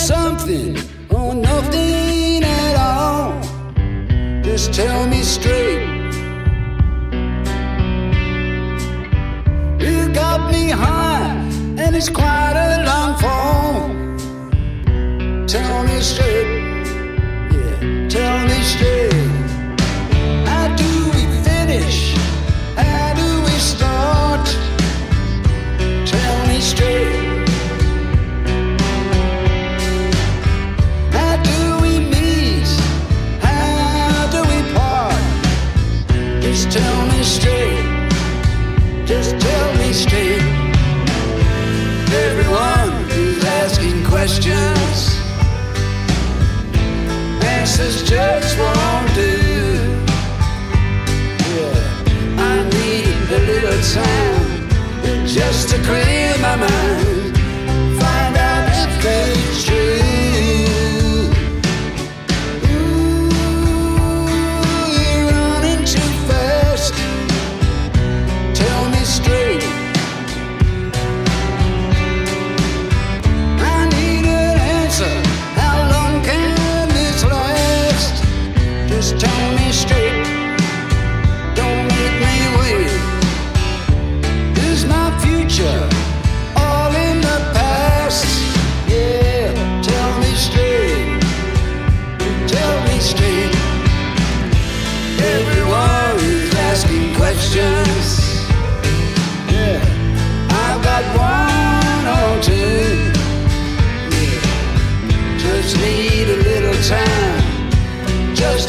something or nothing at all. Just tell me straight. You got me high, and it's quite a long fall. Tell me straight. Yeah, tell me straight. Just to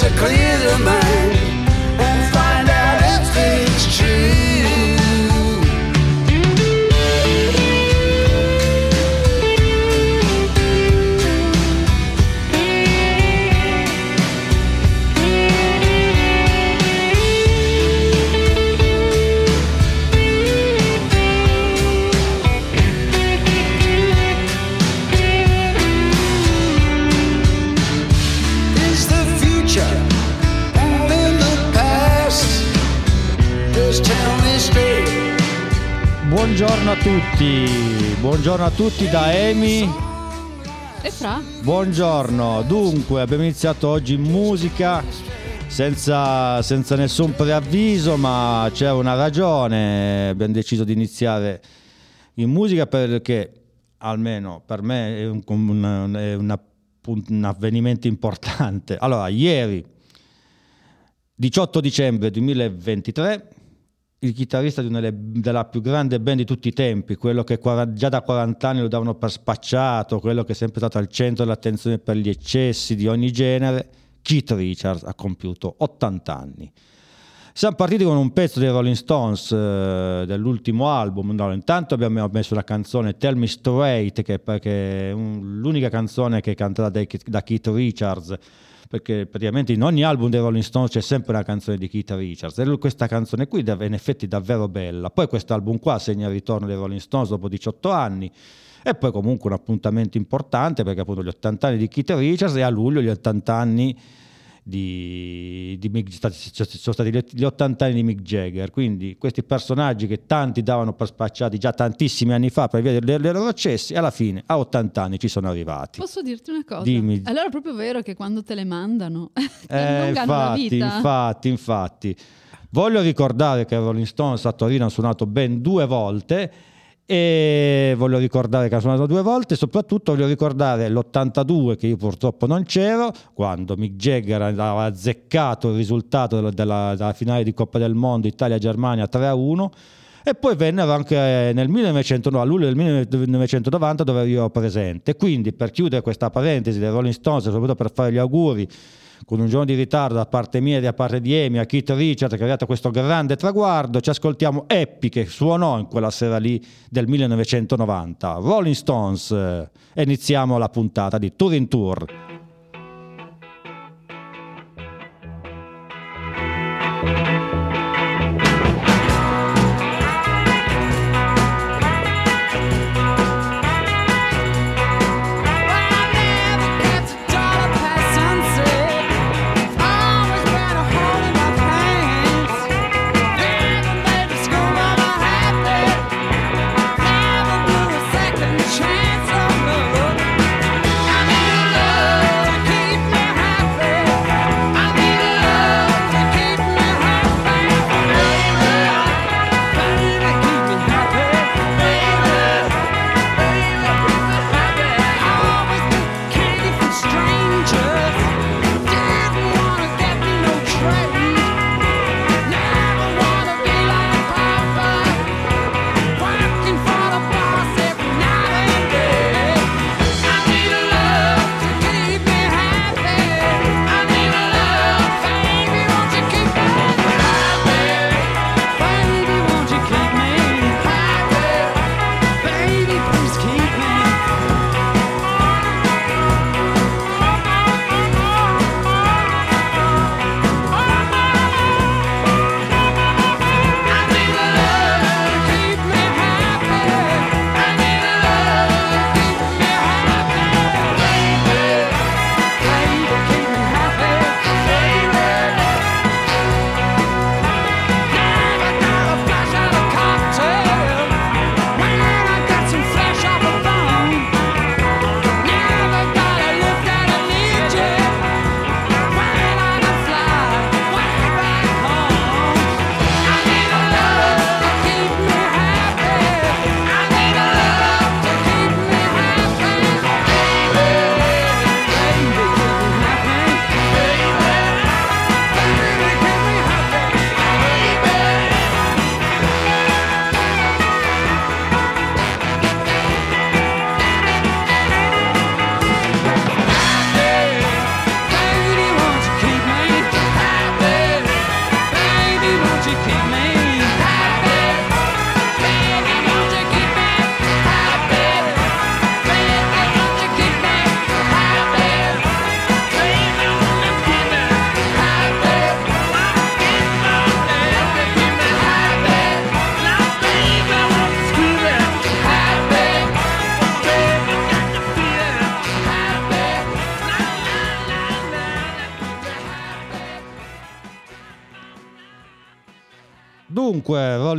to clear the mind Buongiorno a tutti, buongiorno a tutti da Amy. E fra? Buongiorno, dunque abbiamo iniziato oggi in musica senza, senza nessun preavviso, ma c'era una ragione, abbiamo deciso di iniziare in musica perché almeno per me è un, un- è una- un avvenimento importante. Allora, ieri, 18 dicembre 2023, il chitarrista di una della più grande band di tutti i tempi, quello che già da 40 anni lo davano per spacciato, quello che è sempre stato al centro dell'attenzione per gli eccessi di ogni genere, Keith Richards ha compiuto 80 anni. Siamo partiti con un pezzo dei Rolling Stones eh, dell'ultimo album. No, intanto abbiamo messo la canzone Tell Me Straight, che, è- che è un- l'unica canzone che è cantata dai- da Keith Richards, perché praticamente in ogni album dei Rolling Stones c'è sempre una canzone di Keith Richards. E questa canzone qui è in effetti davvero bella. Poi questo album qua segna il ritorno dei Rolling Stones dopo 18 anni. E poi comunque un appuntamento importante perché appunto gli 80 anni di Keith Richards e a luglio gli 80 anni di, di Mick, sono stati gli- gli 80 anni di Mick Jagger. Quindi questi personaggi che tanti davano per spacciati già tantissimi anni fa per via dei, loro eccessi, alla fine a 80 anni ci sono arrivati. Posso dirti una cosa? Dimmi. Allora è proprio vero che quando te le mandano Eh, infatti, infatti, infatti. Voglio ricordare che Rolling Stones a Torino hanno suonato ben due volte e voglio ricordare che hanno suonato due volte, soprattutto voglio ricordare l'82 che io purtroppo non c'ero, quando Mick Jagger aveva azzeccato il risultato della, della- della finale di Coppa del Mondo Italia-Germania 3-1 e poi vennero anche nel 1990, a luglio del 1990 dove io ero presente. Quindi per chiudere questa parentesi dei Rolling Stones, soprattutto per fare gli auguri con un giorno di ritardo da parte mia e da parte di Amy a Keith Richard che ha a questo grande traguardo, ci ascoltiamo Happy che suonò in quella sera lì del 1990. Rolling Stones eh, iniziamo la puntata di Tour in Tour. Chance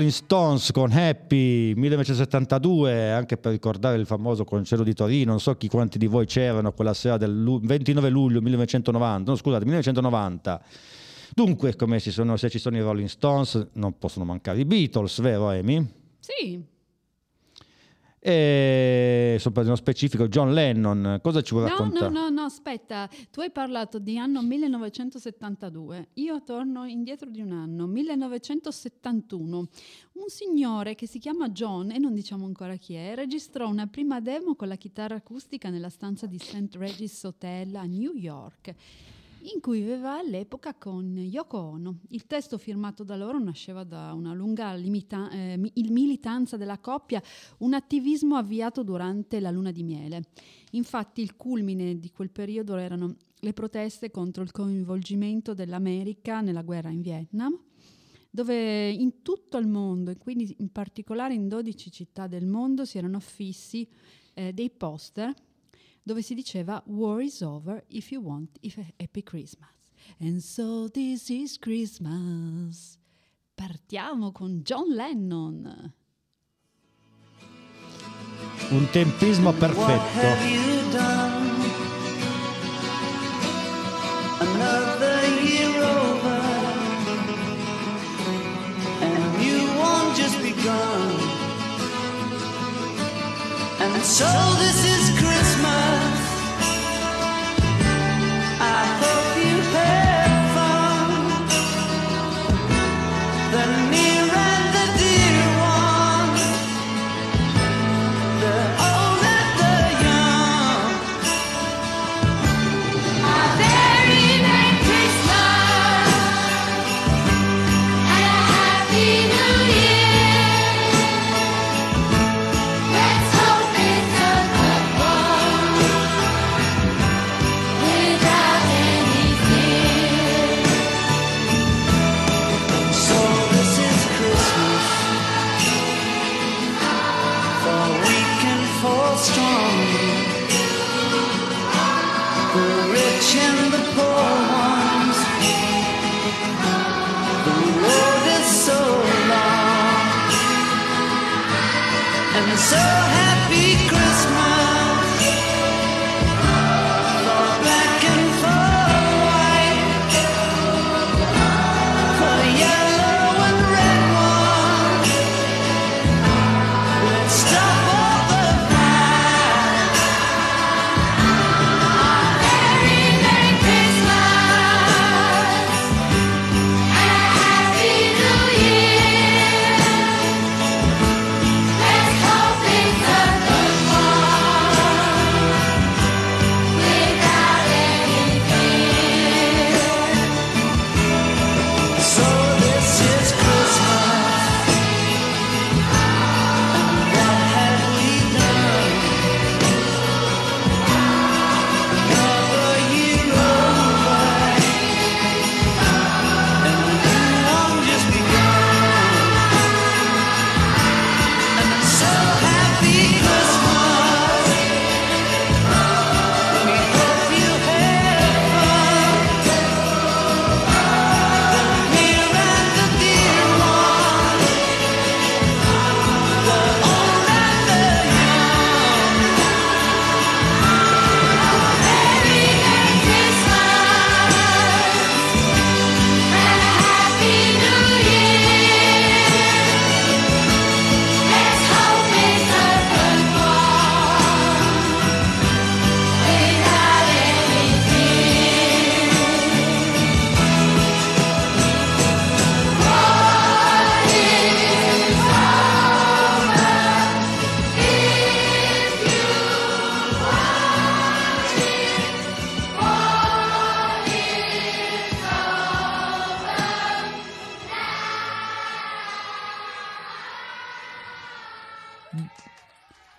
Rolling Stones con Happy 1972, anche per ricordare il famoso concerto di Torino, non so chi quanti di voi c'erano quella sera del lu- 29 luglio 1990, no scusate, 1990. Dunque, come sono, se ci sono i Rolling Stones, non possono mancare i Beatles, vero Amy? Sì, E sopra nello specifico John Lennon, cosa ci vuoi No, raccontare? no, no, no, aspetta, tu hai parlato di anno 1972, io torno indietro di un anno, 1971. Un signore che si chiama John, e non diciamo ancora chi è, registrò una prima demo con la chitarra acustica nella stanza di St. Regis Hotel a New York, in cui viveva all'epoca con Yoko Ono. Il testo firmato da loro nasceva da una lunga limita- eh, mi- il militanza della coppia, un attivismo avviato durante la luna di miele. Infatti il culmine di quel periodo erano le proteste contro il coinvolgimento dell'America nella guerra in Vietnam, dove in tutto il mondo, e quindi in particolare in 12 città del mondo, si erano affissi eh, dei poster dove si diceva War is over if you want if a happy Christmas. And so this is Christmas. Partiamo con John Lennon. Un tempismo What perfetto. have you done?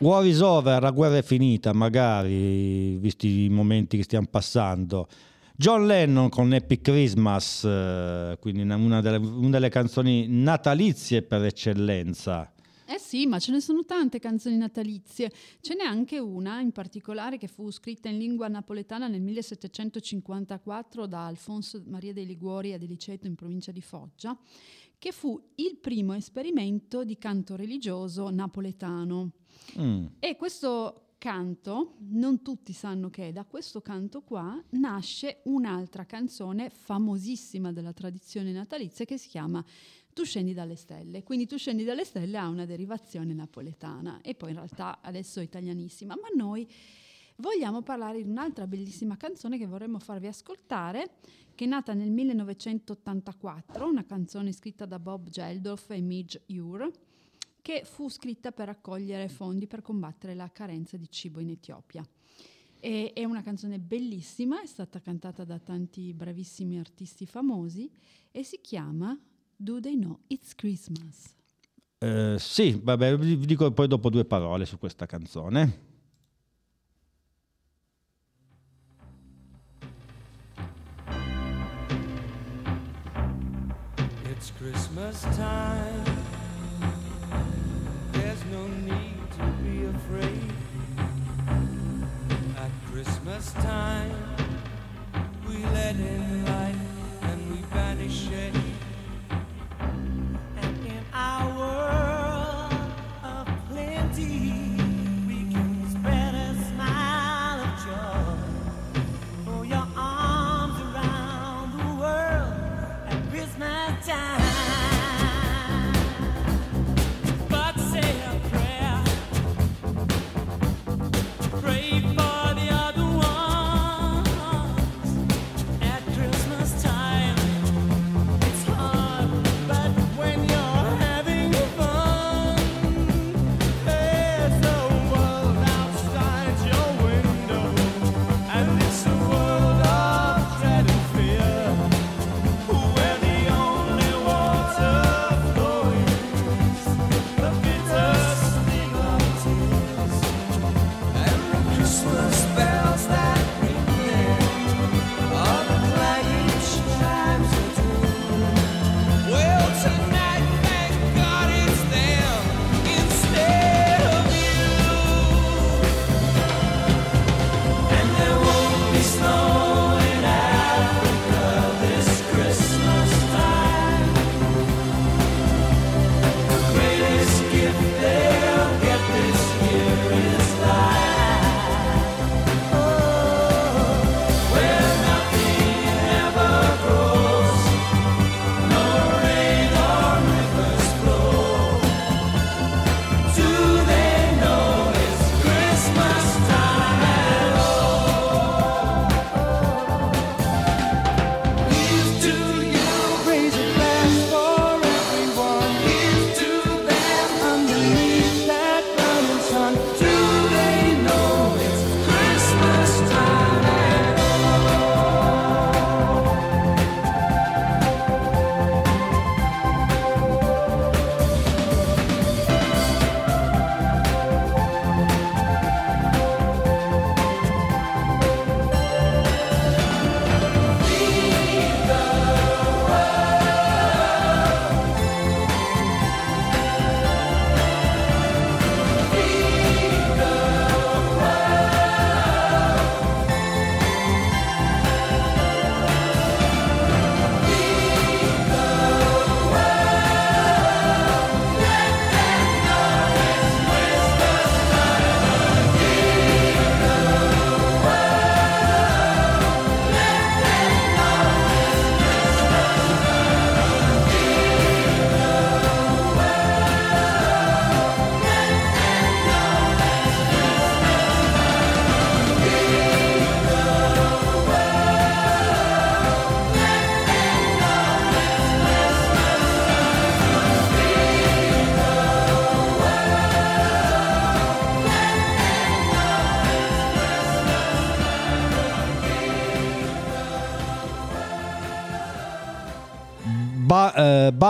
War is over, la guerra è finita, magari, visti i momenti che stiamo passando. John Lennon con Happy Christmas, eh, quindi una, delle, una delle canzoni natalizie per eccellenza. Eh sì, ma ce ne sono tante canzoni natalizie. Ce n'è anche una in particolare che fu scritta in lingua napoletana nel 1754 da Alfonso Maria dei Liguori a Deliceto in provincia di Foggia, che fu il primo esperimento di canto religioso napoletano. Mm. E questo canto, non tutti sanno che da questo canto qua nasce un'altra canzone famosissima della tradizione natalizia che si chiama Tu scendi dalle stelle. Quindi Tu scendi dalle stelle ha una derivazione napoletana e poi in realtà adesso è italianissima, ma noi vogliamo parlare di un'altra bellissima canzone che vorremmo farvi ascoltare, che è nata nel 1984, una canzone scritta da Bob Geldof e Midge Ure che fu scritta per raccogliere fondi per combattere la carenza di cibo in Etiopia. E- è una canzone bellissima, è stata cantata da tanti bravissimi artisti famosi e si chiama Do They Know It's Christmas? Eh, sì, vabbè, vi vi dico poi dopo due parole su questa canzone. It's Christmas time. Christmas time, we let in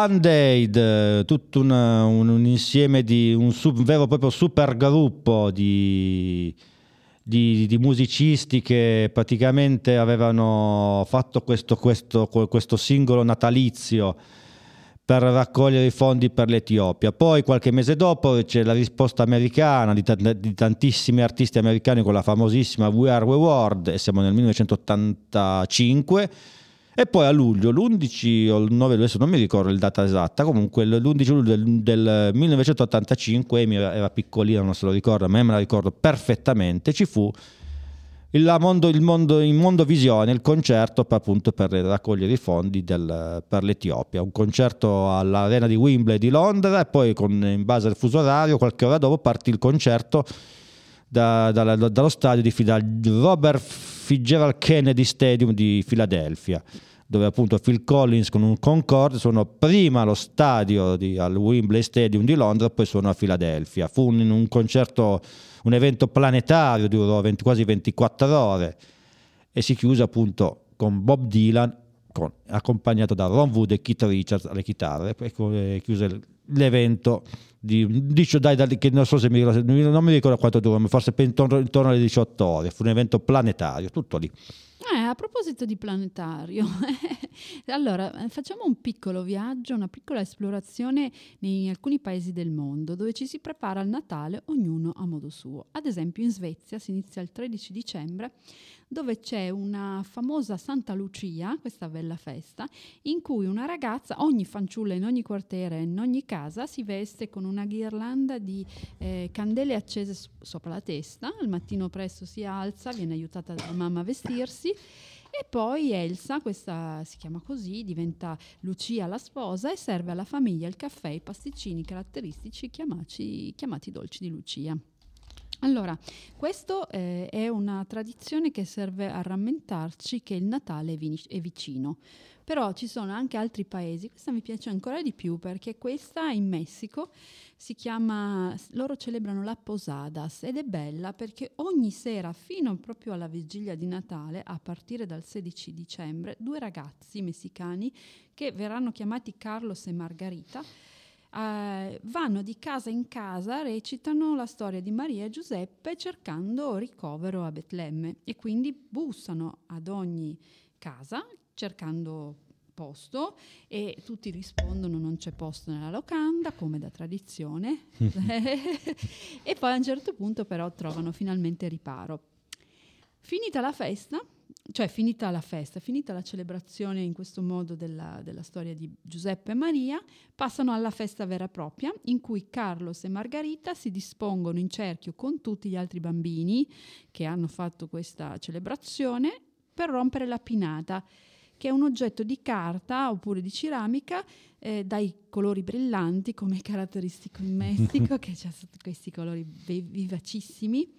Band-Aid, eh, tutto un, un- un insieme di un, su- un vero e proprio super gruppo di, di- di musicisti che praticamente avevano fatto questo, questo- questo singolo natalizio per raccogliere i fondi per l'Etiopia. Poi qualche mese dopo c'è la risposta americana di, ta- di tantissimi artisti americani con la famosissima We Are the World e siamo nel 1985 E poi a luglio, l'11 o il 9, adesso non mi ricordo il data esatta, comunque l'11 luglio del, del 1985, Amy era, era piccolina, non se lo ricorda, ma io me la ricordo perfettamente, ci fu il mondo, il mondo, in Mondo Visione, il concerto per, appunto per raccogliere i fondi del- per l'Etiopia, un concerto all'arena di Wembley di Londra e poi con, in base al fuso orario qualche ora dopo partì il concerto da- dalla- dallo stadio di Fidel- Robert Fitzgerald Kennedy Stadium di Filadelfia dove appunto Phil Collins con un Concorde sono prima allo stadio di- al Wembley Stadium di Londra poi sono a Filadelfia. Fu un, un concerto un evento planetario durò 20 quasi 24 ore e si chiuse appunto con Bob Dylan con- accompagnato da Ron Wood e Keith Richards alle chitarre e chiuse l'evento di, dicio dai, dai, che non so se mi ricordo, non mi ricordo quanto durò ma forse intorno, intorno alle 18 ore fu un evento planetario tutto lì Eh, a proposito di planetario, allora eh, facciamo un piccolo viaggio, una piccola esplorazione in alcuni paesi del mondo dove ci si prepara al Natale ognuno a modo suo. Ad esempio in Svezia si inizia il 13 dicembre dove c'è una famosa Santa Lucia, questa bella festa, in cui una ragazza, ogni fanciulla in ogni quartiere, in ogni casa, si veste con una ghirlanda di eh, candele accese s- sopra la testa, al mattino presto si alza, viene aiutata dalla mamma a vestirsi e poi Elsa, questa si chiama così, diventa Lucia la sposa e serve alla famiglia il caffè e i pasticcini caratteristici chiamati, chiamati dolci di Lucia. Allora, questo eh, è una tradizione che serve a rammentarci che il Natale è vicino. Però ci sono anche altri paesi, questa mi piace ancora di più perché questa in Messico si chiama, loro celebrano la Posadas ed è bella perché ogni sera fino proprio alla vigilia di Natale, a partire dal 16 dicembre, due ragazzi messicani che verranno chiamati Carlos e Margarita eh, vanno di casa in casa, recitano la storia di Maria e Giuseppe cercando ricovero a Betlemme e quindi bussano ad ogni casa cercando posto e tutti rispondono non c'è posto nella locanda come da tradizione e poi a un certo punto però trovano finalmente riparo. Finita la festa, cioè finita la festa, finita la celebrazione in questo modo della, della storia di Giuseppe e Maria, passano alla festa vera e propria in cui Carlos e Margarita si dispongono in cerchio con tutti gli altri bambini che hanno fatto questa celebrazione per rompere la pinata che è un oggetto di carta oppure di ceramica eh, dai colori brillanti come caratteristico in Messico che tutti questi colori vi- vivacissimi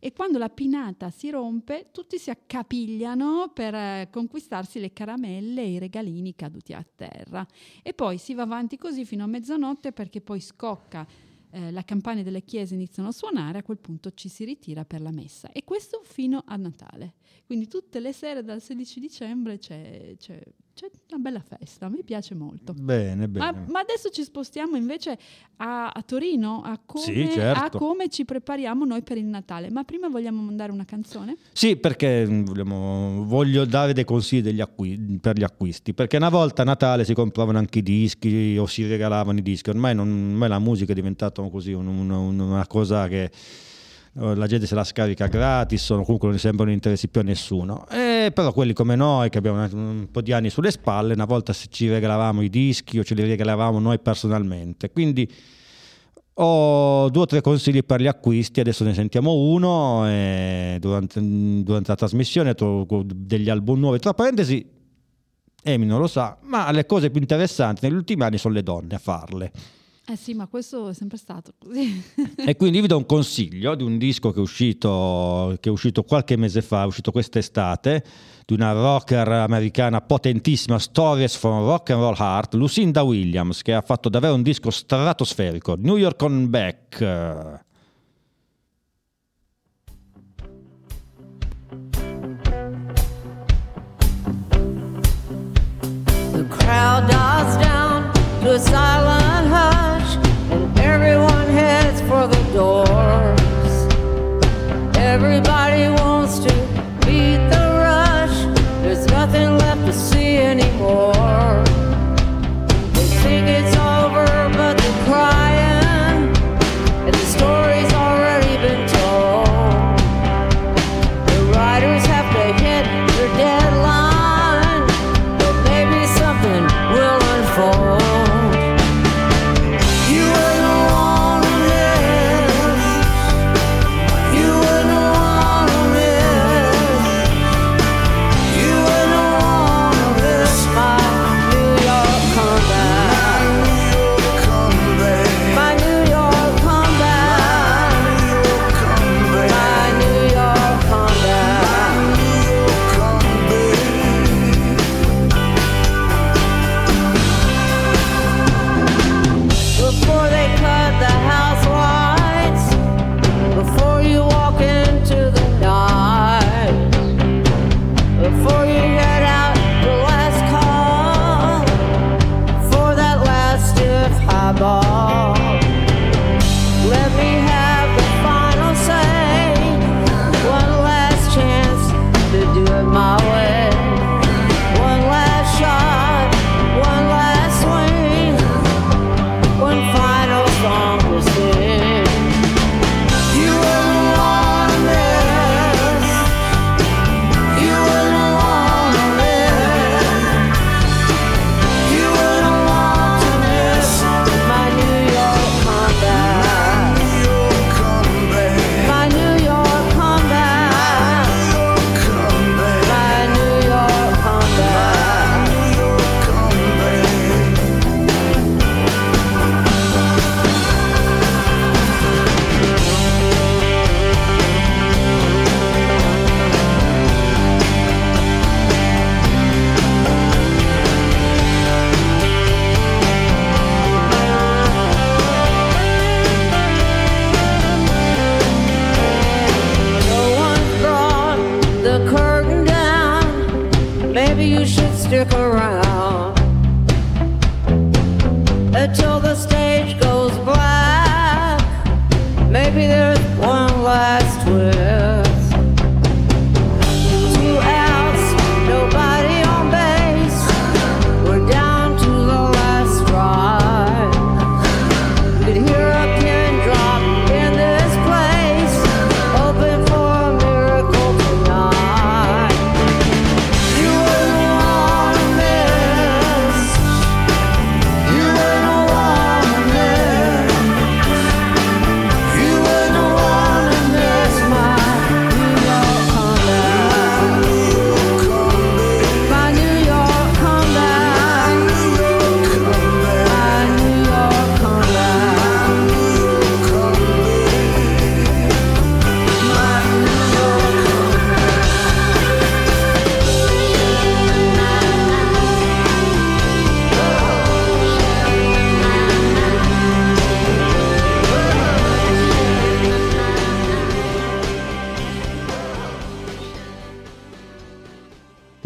e quando la pinata si rompe tutti si accapigliano per eh, conquistarsi le caramelle e i regalini caduti a terra. E poi si va avanti così fino a mezzanotte perché poi scocca eh, la campane delle chiese iniziano a suonare a quel punto ci si ritira per la messa. E questo fino a Natale. Quindi tutte le sere dal 16 dicembre c'è, c'è- c'è una bella festa mi piace molto bene bene ma, ma adesso ci spostiamo invece a, a Torino a come, Sì, certo. a come ci prepariamo noi per il Natale. Ma prima vogliamo mandare una canzone? Sì, perché mm, vogliamo- voglio dare dei consigli acqui- per gli acquisti. Perché una volta a Natale si compravano anche i dischi o si regalavano i dischi. Ormai, non- ormai la musica è diventata così un- un- un- una cosa che eh, la gente se la scarica gratis o comunque non sembrano interessi più a nessuno. E però quelli come noi che abbiamo un- po' di anni sulle spalle, una volta ci regalavamo i dischi o ce li regalavamo noi personalmente. Quindi ho due o tre consigli per gli acquisti, adesso ne sentiamo uno durante, durante la trasmissione trovo degli album nuovi. Tra parentesi, Amy non lo sa, ma le cose più interessanti negli ultimi anni sono le donne a farle. Eh sì, ma questo è sempre stato così. E quindi vi do un consiglio di un disco che è uscito, che è uscito qualche mese fa, è uscito quest'estate, di una rocker americana potentissima, Stories from Rock and Roll Heart, Lucinda Williams, che ha fatto davvero un disco stratosferico, New York on Back. The crowd dies down to a silent heads for the doors. Everybody wants to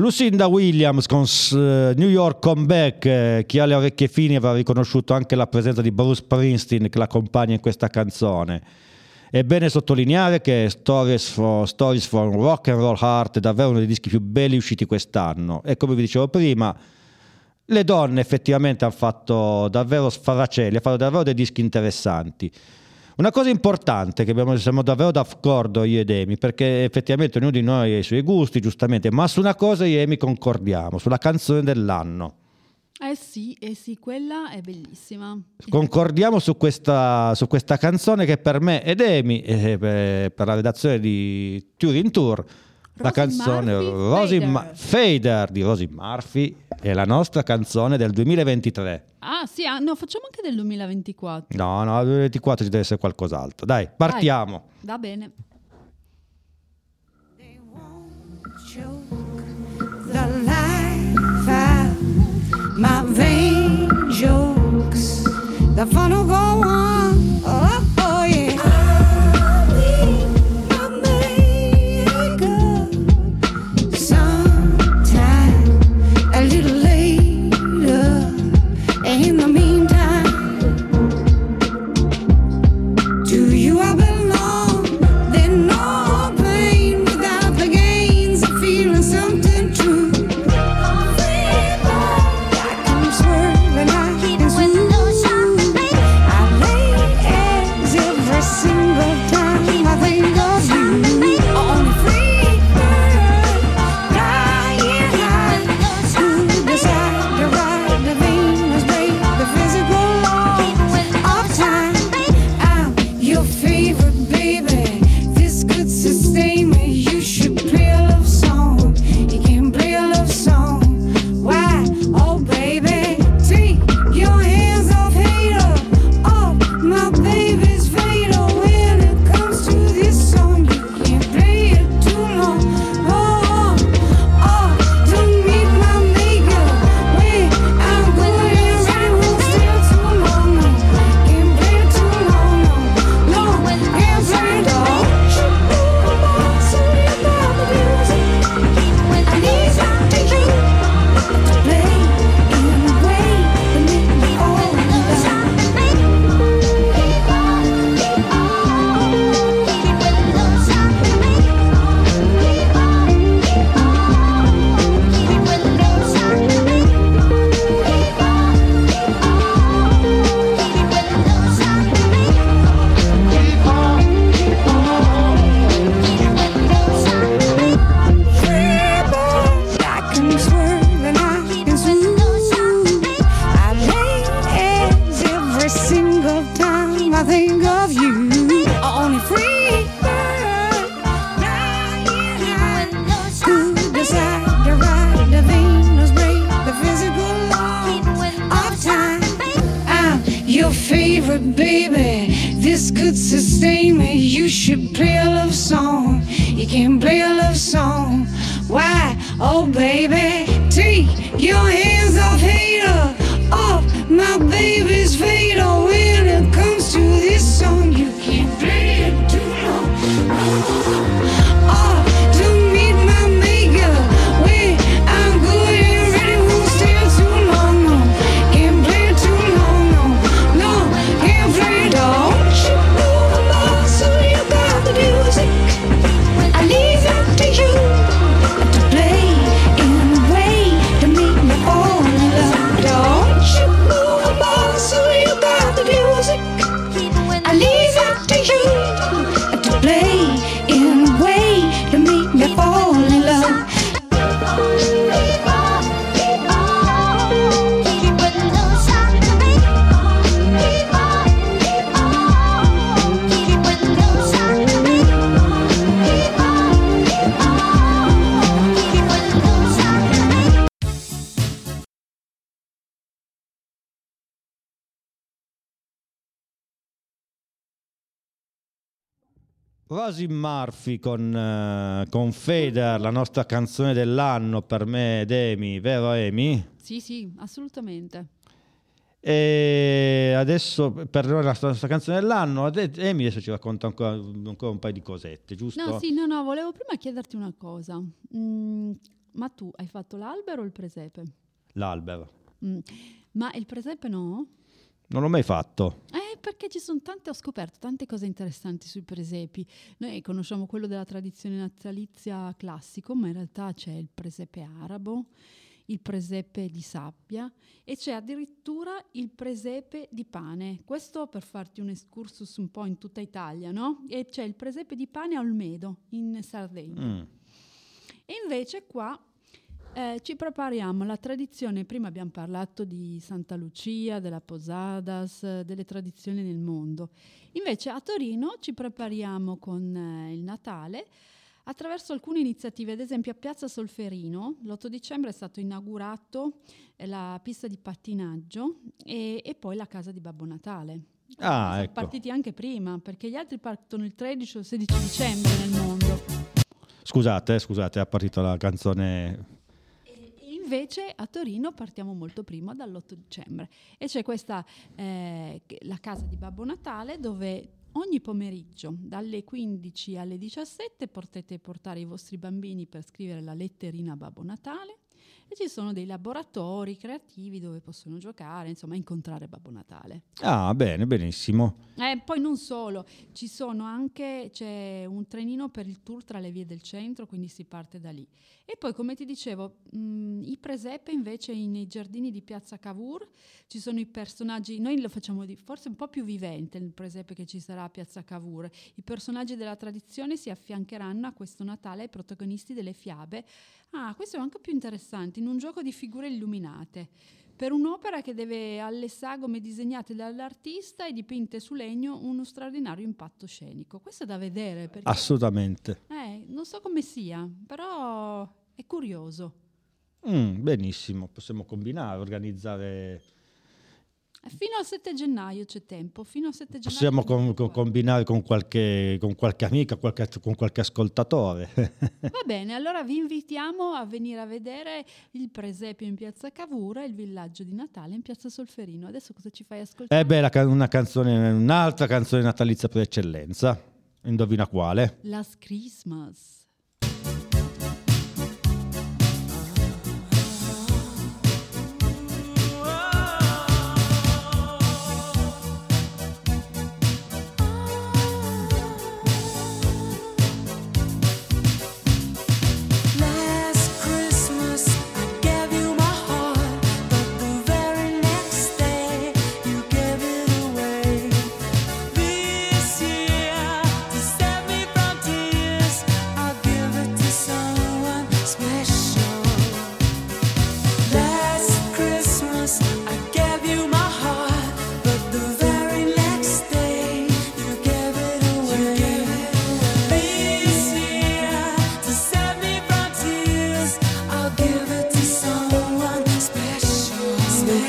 Lucinda Williams con s- New York Comeback, eh, chi ha le orecchie fini avrà riconosciuto anche la presenza di Bruce Springsteen che l'accompagna in questa canzone. È bene sottolineare che Stories, for, Stories from Rock and Roll Heart è davvero uno dei dischi più belli usciti quest'anno e come vi dicevo prima le donne effettivamente hanno fatto davvero sfaracelli, hanno fatto davvero dei dischi interessanti. Una cosa importante che abbiamo, siamo davvero d'accordo io ed Amy, perché effettivamente ognuno di noi ha i suoi gusti, giustamente, ma su una cosa io e Amy concordiamo, sulla canzone dell'anno. Eh sì, eh sì, quella è bellissima. Concordiamo su questa, su questa canzone che per me ed Amy, e per, per la redazione di Turing Tour, la canzone Murphy, Rosie Fader. Ma- Fader di Rosie Murphy è la nostra canzone del 2023. Ah sì, ah, no, facciamo anche del 2024. No, no, al 2024 ci deve essere qualcos'altro. Dai, partiamo. Va bene. the life out my vein jokes. The fun will go on. Favorite baby. This could sustain me. You should play a love song. You can play a love song. Why? Oh, baby, take your hands off hater. Off my baby's fatal. When it comes to this song, you Rosie Murphy con, eh, con Feder, la nostra canzone dell'anno per me ed Amy, vero Amy? Sì, sì, assolutamente. E adesso per noi la nostra canzone dell'anno, Amy adesso ci racconta ancora, ancora un paio di cosette, giusto? No, sì, no, no, volevo prima chiederti una cosa. Mm, ma tu hai fatto l'albero o il presepe? L'albero. Mm, Ma il presepe no? Non l'ho mai fatto. Eh, perché ci sono tante, ho scoperto tante cose interessanti sui presepi. Noi conosciamo quello della tradizione natalizia classico, ma in realtà c'è il presepe arabo, il presepe di sabbia e c'è addirittura il presepe di pane. Questo per farti un excursus un po' in tutta Italia, no? E c'è il presepe di pane a Olmedo, in Sardegna. Mm. E invece qua eh, ci prepariamo la tradizione, prima abbiamo parlato di Santa Lucia, della Posadas, delle tradizioni nel mondo. Invece a Torino ci prepariamo con eh, il Natale attraverso alcune iniziative, ad esempio a Piazza Solferino, l'8 dicembre è stato inaugurato eh, la pista di pattinaggio e, e poi la casa di Babbo Natale. Ah, Sono ecco. partiti anche prima, perché gli altri partono il 13 o il 16 dicembre nel mondo. Scusate, eh, scusate, è partita la canzone. Invece a Torino partiamo molto prima, dall'8 dicembre, e c'è questa, eh, la casa di Babbo Natale, dove ogni pomeriggio, dalle 15 alle 17, potete portare i vostri bambini per scrivere la letterina a Babbo Natale, e ci sono dei laboratori creativi dove possono giocare, insomma, incontrare Babbo Natale. Ah, bene, benissimo. Eh, poi non solo, ci sono anche, c'è un trenino per il tour tra le vie del centro, quindi si parte da lì. E poi, come ti dicevo, mh, i presepe invece in- nei giardini di Piazza Cavour ci sono i personaggi, noi lo facciamo di, forse un po' più vivente il presepe che ci sarà a Piazza Cavour. I personaggi della tradizione si affiancheranno a questo Natale ai protagonisti delle fiabe. Ah, questo è anche più interessante, in un gioco di figure illuminate. Per un'opera che deve alle sagome disegnate dall'artista e dipinte su legno uno straordinario impatto scenico. Questo è da vedere perché Assolutamente. eh, non so come sia, però è curioso. Mm, benissimo, possiamo combinare, organizzare. Fino al 7 gennaio c'è tempo, fino al 7 gennaio. Possiamo com- fare. combinare con qualche, con qualche amica, qualche- con qualche ascoltatore. Va bene, allora vi invitiamo a venire a vedere il presepio in piazza Cavour e il villaggio di Natale in piazza Solferino. Adesso cosa ci fai ascoltare? Eh beh, la una canzone, un'altra canzone natalizia per eccellenza. Indovina quale? Last Christmas.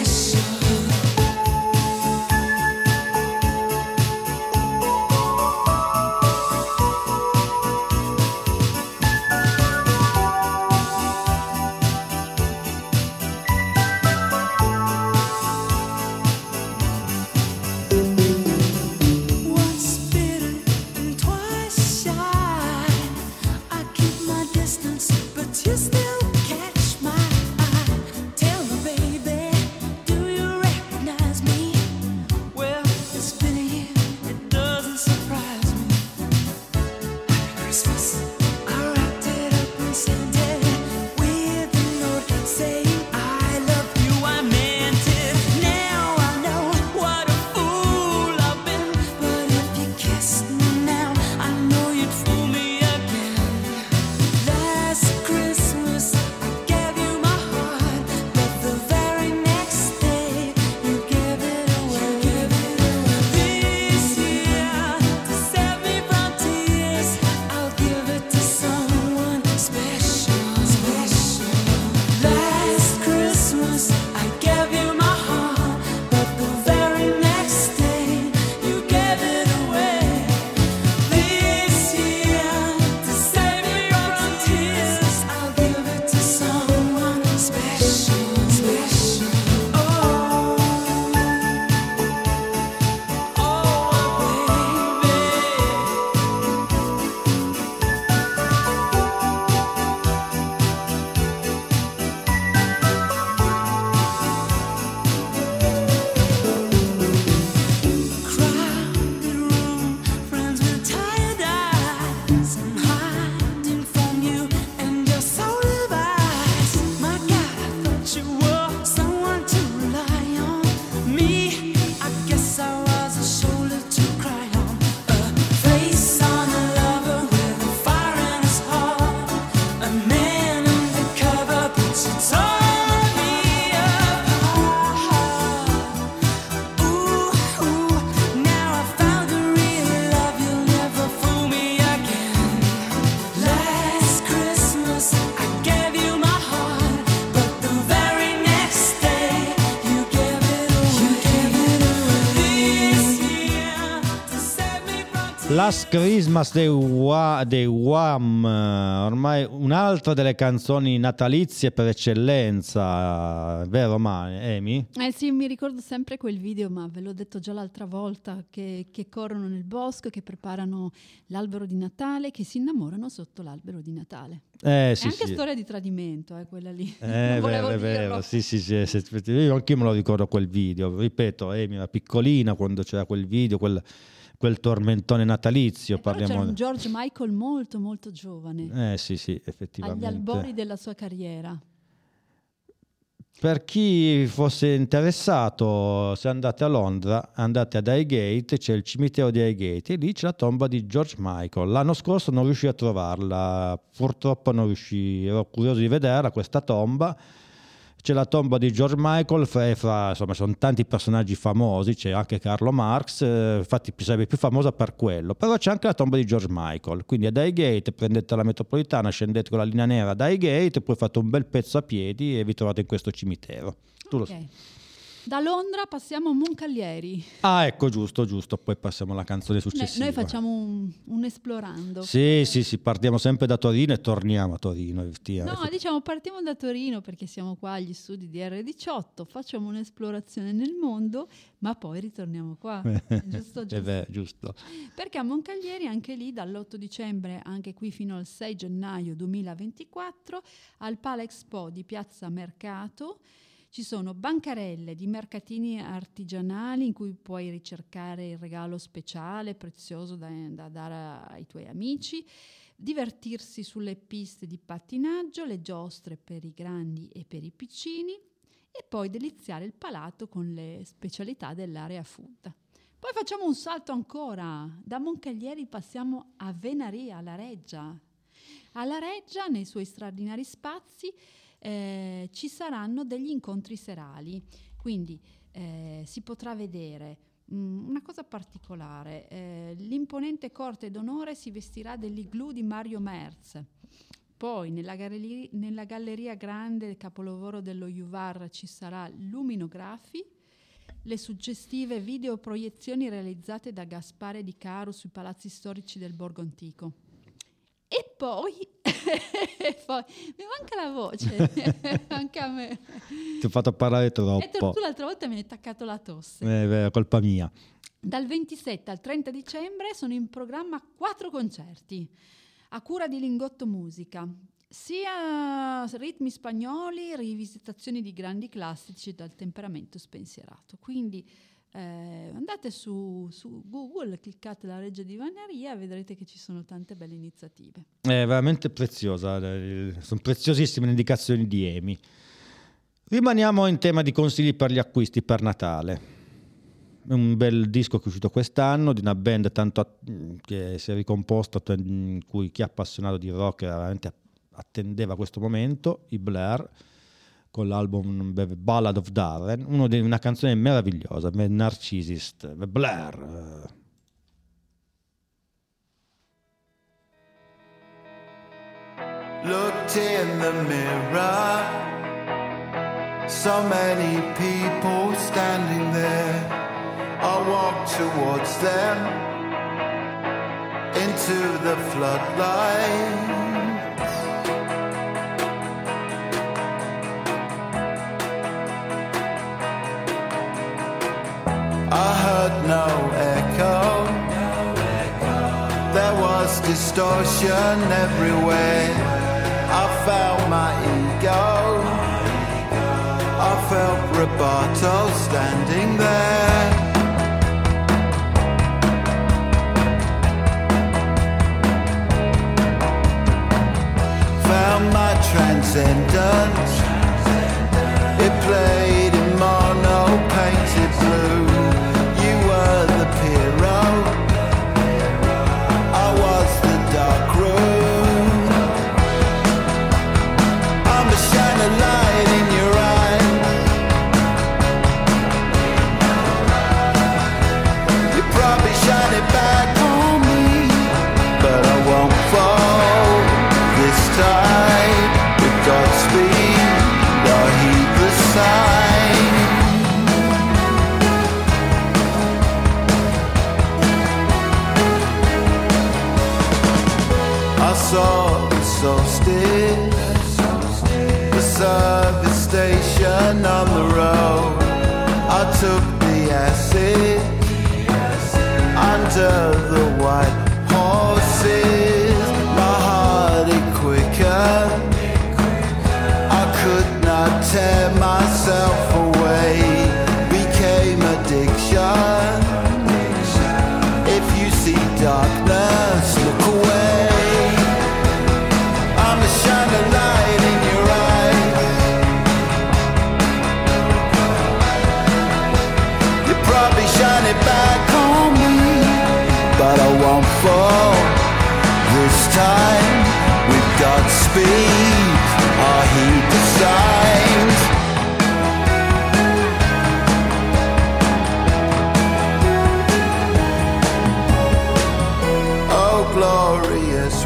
Yes. Last Christmas dei, Wa- dei Wham, ormai un'altra delle canzoni natalizie per eccellenza, vero ma Amy? Eh sì, mi ricordo sempre quel video, ma ve l'ho detto già l'altra volta, che, che corrono nel bosco, che preparano l'albero di Natale, che si innamorano sotto l'albero di Natale. Eh è sì, anche sì. storia di tradimento, eh, quella lì. Eh, è vero, è vero, dirlo. sì, sì, sì, sì, sì, io anche me lo ricordo quel video, ripeto, Amy era piccolina quando c'era quel video, quel, quel tormentone natalizio, Eh, parliamo... un George Michael molto molto giovane, Eh sì, sì, agli effettivamente. albori della sua carriera. Per chi fosse interessato, se andate a Londra, andate ad Highgate, c'è il cimitero di Highgate e lì c'è la tomba di George Michael. L'anno scorso non riuscii a trovarla, purtroppo non riuscii, ero curioso di vederla questa tomba. C'è la tomba di George Michael, fra, insomma sono tanti personaggi famosi, c'è anche Carlo Marx, eh, infatti sarebbe più famosa per quello, però c'è anche la tomba di George Michael, quindi ad Highgate prendete la metropolitana, scendete con la linea nera ad Highgate, poi fate un bel pezzo a piedi e vi trovate in questo cimitero. Tu lo Ok. sai. Da Londra passiamo a Moncalieri. Ah ecco, giusto, giusto, poi passiamo alla canzone Noi, successiva. noi facciamo un, un esplorando. Sì, sì, sì, partiamo sempre da Torino e torniamo a Torino. effettivamente. No, diciamo partiamo da Torino perché siamo qua agli studi di R18, facciamo un'esplorazione nel mondo, ma poi ritorniamo qua. giusto, Eh giusto. beh, giusto. Perché a Moncaglieri anche lì dall'8 dicembre, anche qui fino al 6 gennaio 2024, al Palexpo di Piazza Mercato ci sono bancarelle di mercatini artigianali in cui puoi ricercare il regalo speciale, prezioso da, da dare ai tuoi amici, divertirsi sulle piste di pattinaggio, le giostre per i grandi e per i piccini e poi deliziare il palato con le specialità dell'area food. Poi facciamo un salto ancora, da Moncaglieri passiamo a Venaria, alla Reggia. Alla Reggia, nei suoi straordinari spazi, eh, ci saranno degli incontri serali, quindi eh, si potrà vedere mm, una cosa particolare, eh, l'imponente corte d'onore si vestirà dell'igloo di Mario Merz. Poi nella, galleria, nella galleria grande del capolavoro dello Juvar ci sarà Luminografi, le suggestive videoproiezioni realizzate da Gaspare Di Caro sui palazzi storici del Borgo Antico. E poi, poi mi manca la voce, anche a me. Ti ho fatto parlare E troppo. tu l'altra volta mi hai attaccato la tosse. Eh, beh, colpa mia. Dal 27 al 30 dicembre sono in programma quattro concerti a cura di Lingotto Musica, sia ritmi spagnoli, rivisitazioni di grandi classici dal temperamento spensierato. Quindi eh, andate su, su Google, cliccate la Reggia di Vaneria e vedrete che ci sono tante belle iniziative. È veramente preziosa. eh, Sono preziosissime le indicazioni di Emi. Rimaniamo in tema di consigli per gli acquisti per Natale. Un bel disco che è uscito quest'anno di una band tanto att- che si è ricomposta, in cui chi è appassionato di rock veramente attendeva questo momento, i Blair, con l'album Ballad of Darren, di- una canzone meravigliosa, The Blair. looked in the mirror. So many people standing there. I walked towards them into the floodlights. Heard no echo. There was distortion everywhere. I felt my ego. I felt Roberto standing there.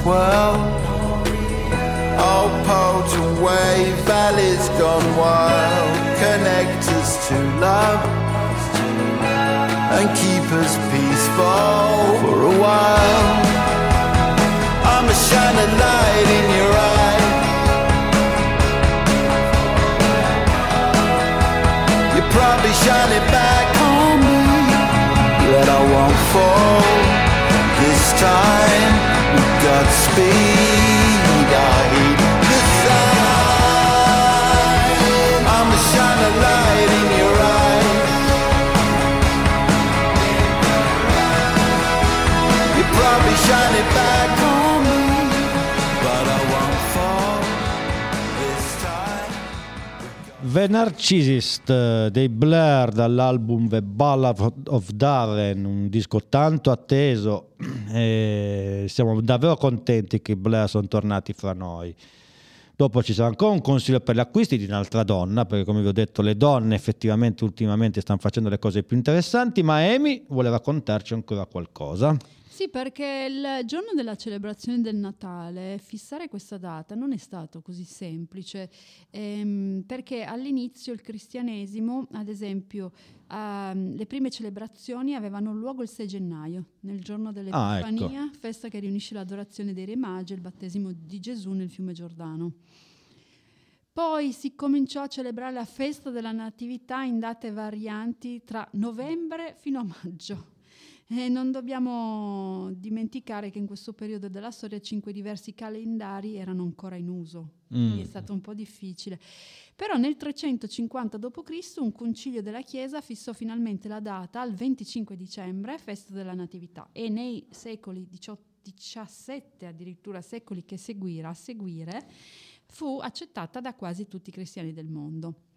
World. Oh, potent wave, valleys gone wild. Connect us to love and keep us peaceful for a while. I'm a shining light in your eye. You probably shine it back on me, but I won't fall. Godspeed. The Narcissist eh, dei Blair dall'album The Ballad of Darren, un disco tanto atteso e siamo davvero contenti che i Blair sono tornati fra noi. Dopo ci sarà ancora un consiglio per gli acquisti di un'altra donna, perché come vi ho detto le donne effettivamente ultimamente stanno facendo le cose più interessanti, ma Amy vuole raccontarci ancora qualcosa. Sì, perché il giorno della celebrazione del Natale, fissare questa data non è stato così semplice, ehm, perché all'inizio il cristianesimo, ad esempio, ehm, le prime celebrazioni avevano luogo il 6 gennaio, nel giorno Ah, dell'Epifania, ecco. festa che riunisce l'adorazione dei Re Magi e il battesimo di Gesù nel fiume Giordano. Poi si cominciò a celebrare la festa della Natività in date varianti tra novembre fino a maggio. E non dobbiamo dimenticare che in questo periodo della storia cinque diversi calendari erano ancora in uso, quindi è stato un po' difficile. Però nel 350 d.C. un concilio della Chiesa fissò finalmente la data al 25 dicembre, festa della Natività, e nei secoli 18 17 addirittura secoli che seguira, a seguire, fu accettata da quasi tutti i cristiani del mondo.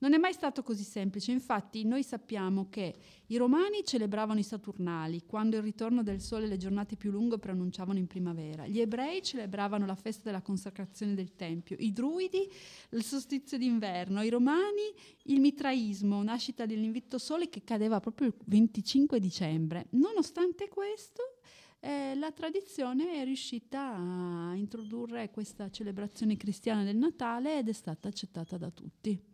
Non è mai stato così semplice, infatti noi sappiamo che i romani celebravano i Saturnali, quando il ritorno del sole e le giornate più lunghe preannunciavano in primavera. Gli ebrei celebravano la festa della consacrazione del Tempio, i druidi il solstizio d'inverno, i romani il mitraismo, nascita dell'invitto sole che cadeva proprio il 25 dicembre. Nonostante questo, eh, la tradizione è riuscita a introdurre questa celebrazione cristiana del Natale ed è stata accettata da tutti.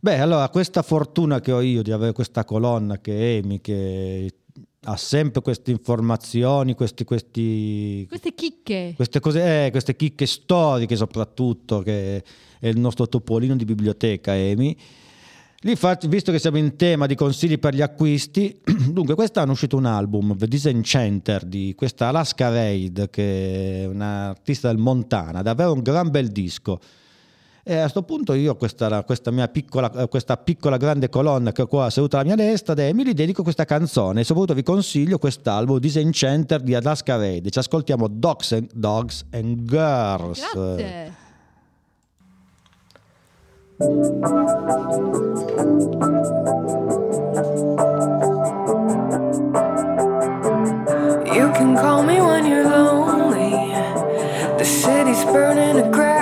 Beh, allora questa fortuna che ho io di avere questa colonna che è Amy, che ha sempre queste informazioni, questi, questi, Queste chicche. queste cose, eh, queste chicche storiche soprattutto, che è il nostro topolino di biblioteca Amy. Lì visto che siamo in tema di consigli per gli acquisti, dunque quest'anno è uscito un album, The Disenchanter, di questa Alaska Raid, che è un'artista del Montana, davvero un gran bel disco. E a questo punto io questa, questa mia piccola, eh, questa piccola grande colonna che ho qua seduta alla mia destra, Emily, dedico questa canzone e soprattutto vi consiglio quest'album Disenchanter di Alaska Raid. Ci ascoltiamo Dogs and, Dogs and Girls. Grazie. You can call me when you're lonely. The city's burning to gravel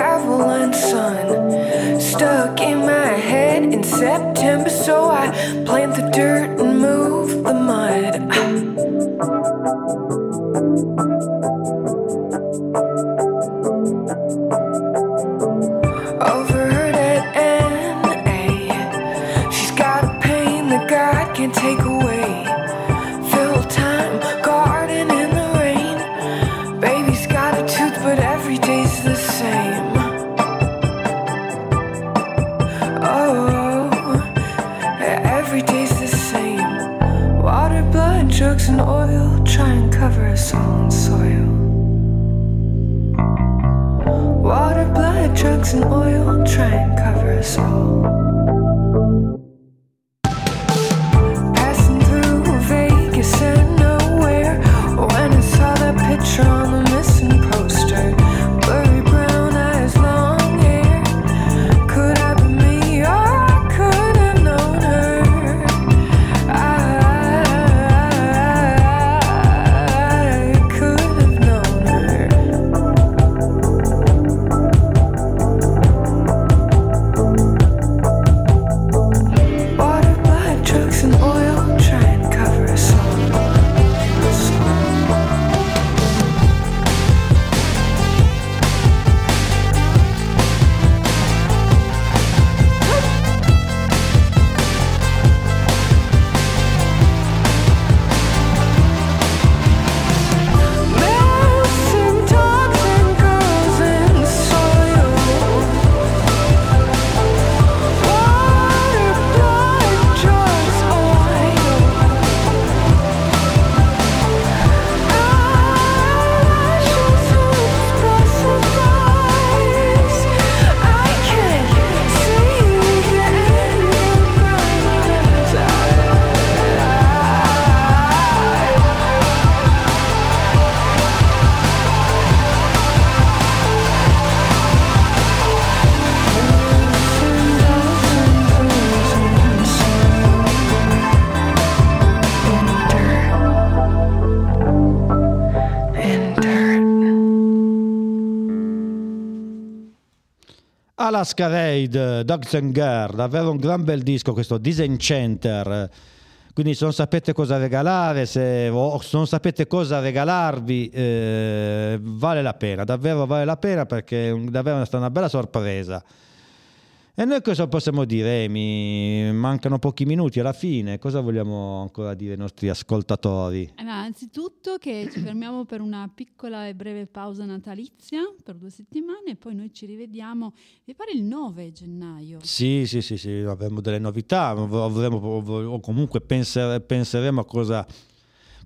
sun. Stuck in my head in September, so I plant the dirt and move the mud. an oil train. Raid, Dogs and Girl, davvero un gran bel disco questo Disenchanter. Quindi se non sapete cosa regalare, se o se non sapete cosa regalarvi, eh, vale la pena, davvero vale la pena perché è davvero è stata una bella sorpresa. E noi cosa possiamo dire, Amy? Mancano pochi minuti alla fine, cosa vogliamo ancora dire ai nostri ascoltatori? Eh, anzitutto che ci fermiamo per una piccola e breve pausa natalizia per due settimane e poi noi ci rivediamo, mi pare il 9 gennaio. Sì, sì, sì, sì, avremo delle novità, avremo- o comunque penser- penseremo a cosa,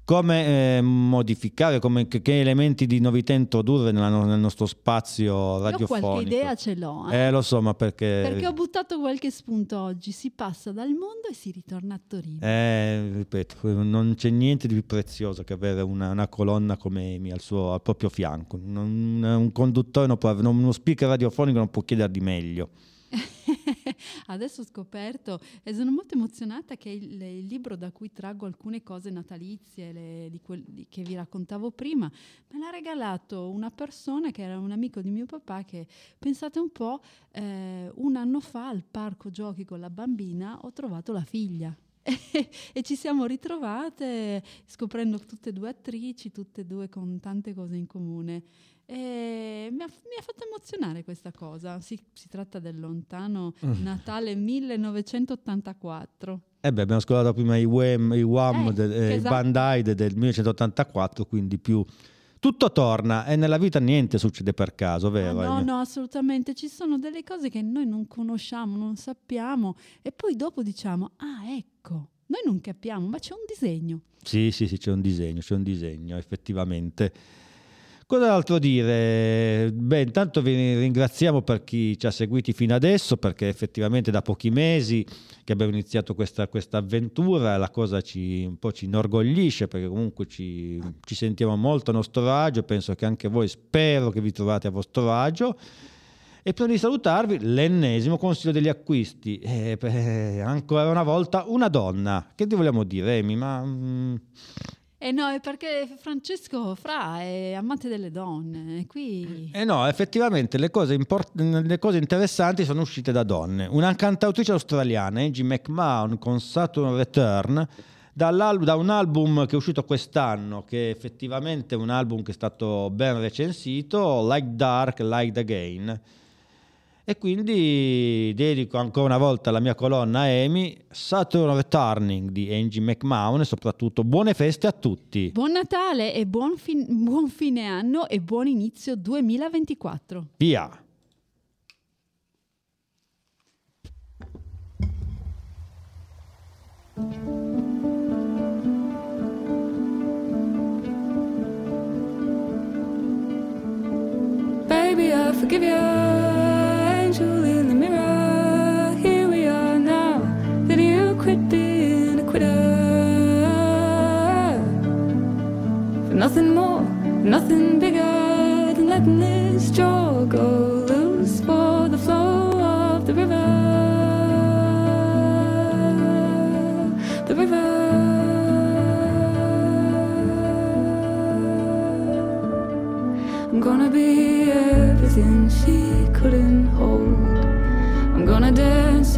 come eh, modificare, come- che, che elementi di novità introdurre nella nel nostro spazio Io radiofonico. qualche idea ce l'ho, eh. Eh, lo so, ma perché... perché ho buttato qualche spunto oggi, si passa dal mondo e si ritorna a Torino. Eh, ripeto, non c'è niente di più prezioso che avere una, una colonna come Amy al, suo, al proprio fianco. Non- un conduttore, non può, non- uno speaker radiofonico non può chiedere di meglio. Adesso ho scoperto e sono molto emozionata che il, il libro da cui traggo alcune cose natalizie le- di quel- di- che vi raccontavo prima me l'ha regalato una persona che era un amico di mio papà che pensate un po' eh, un anno fa al parco giochi con la bambina ho trovato la figlia. e ci siamo ritrovate scoprendo tutte e due attrici, tutte e due con tante cose in comune. E mi ha, mi ha fatto emozionare questa cosa. Si, si tratta del lontano Mm. Natale 1984. Eh beh, abbiamo ascoltato prima i Wham, i Wham Eh, del- eh, esatto. Band Aid del 1984, quindi più... Tutto torna e nella vita niente succede per caso, Ah, vero? no, Amy? no, assolutamente. Ci sono delle cose che noi non conosciamo, non sappiamo e poi dopo diciamo, ah ecco, noi non capiamo, ma c'è un disegno. Sì, sì, sì, c'è un disegno, c'è un disegno, effettivamente. Cos'altro dire? Beh, intanto vi ringraziamo per chi ci ha seguiti fino adesso, perché effettivamente da pochi mesi che abbiamo iniziato questa, questa avventura, la cosa ci, un po' ci inorgoglisce, perché comunque ci, ci sentiamo molto a nostro agio, penso che anche voi spero che vi trovate a vostro agio. E prima di salutarvi, l'ennesimo consiglio degli acquisti. Eh, beh, ancora una volta, una donna. Che ti vogliamo dire, Amy? Ma... mm, Eh no, è perché Francesco Fra è amante delle donne qui... Eh no, effettivamente le cose, import- le cose interessanti sono uscite da donne. Una cantautrice australiana, Angie McMahon, con Saturn Return, da un album che è uscito quest'anno, che effettivamente è un album che è stato ben recensito, Like Dark, Like Again. E quindi dedico ancora una volta la mia colonna a Amy, Saturn Returning di Angie McMahon e soprattutto buone feste a tutti. Buon Natale e buon, fin- buon fine anno e buon inizio 2024. Via! Baby, I forgive you. Nothing more, nothing bigger than letting this jaw go loose for the flow of the river. The river. I'm gonna be everything she couldn't hold. I'm gonna dance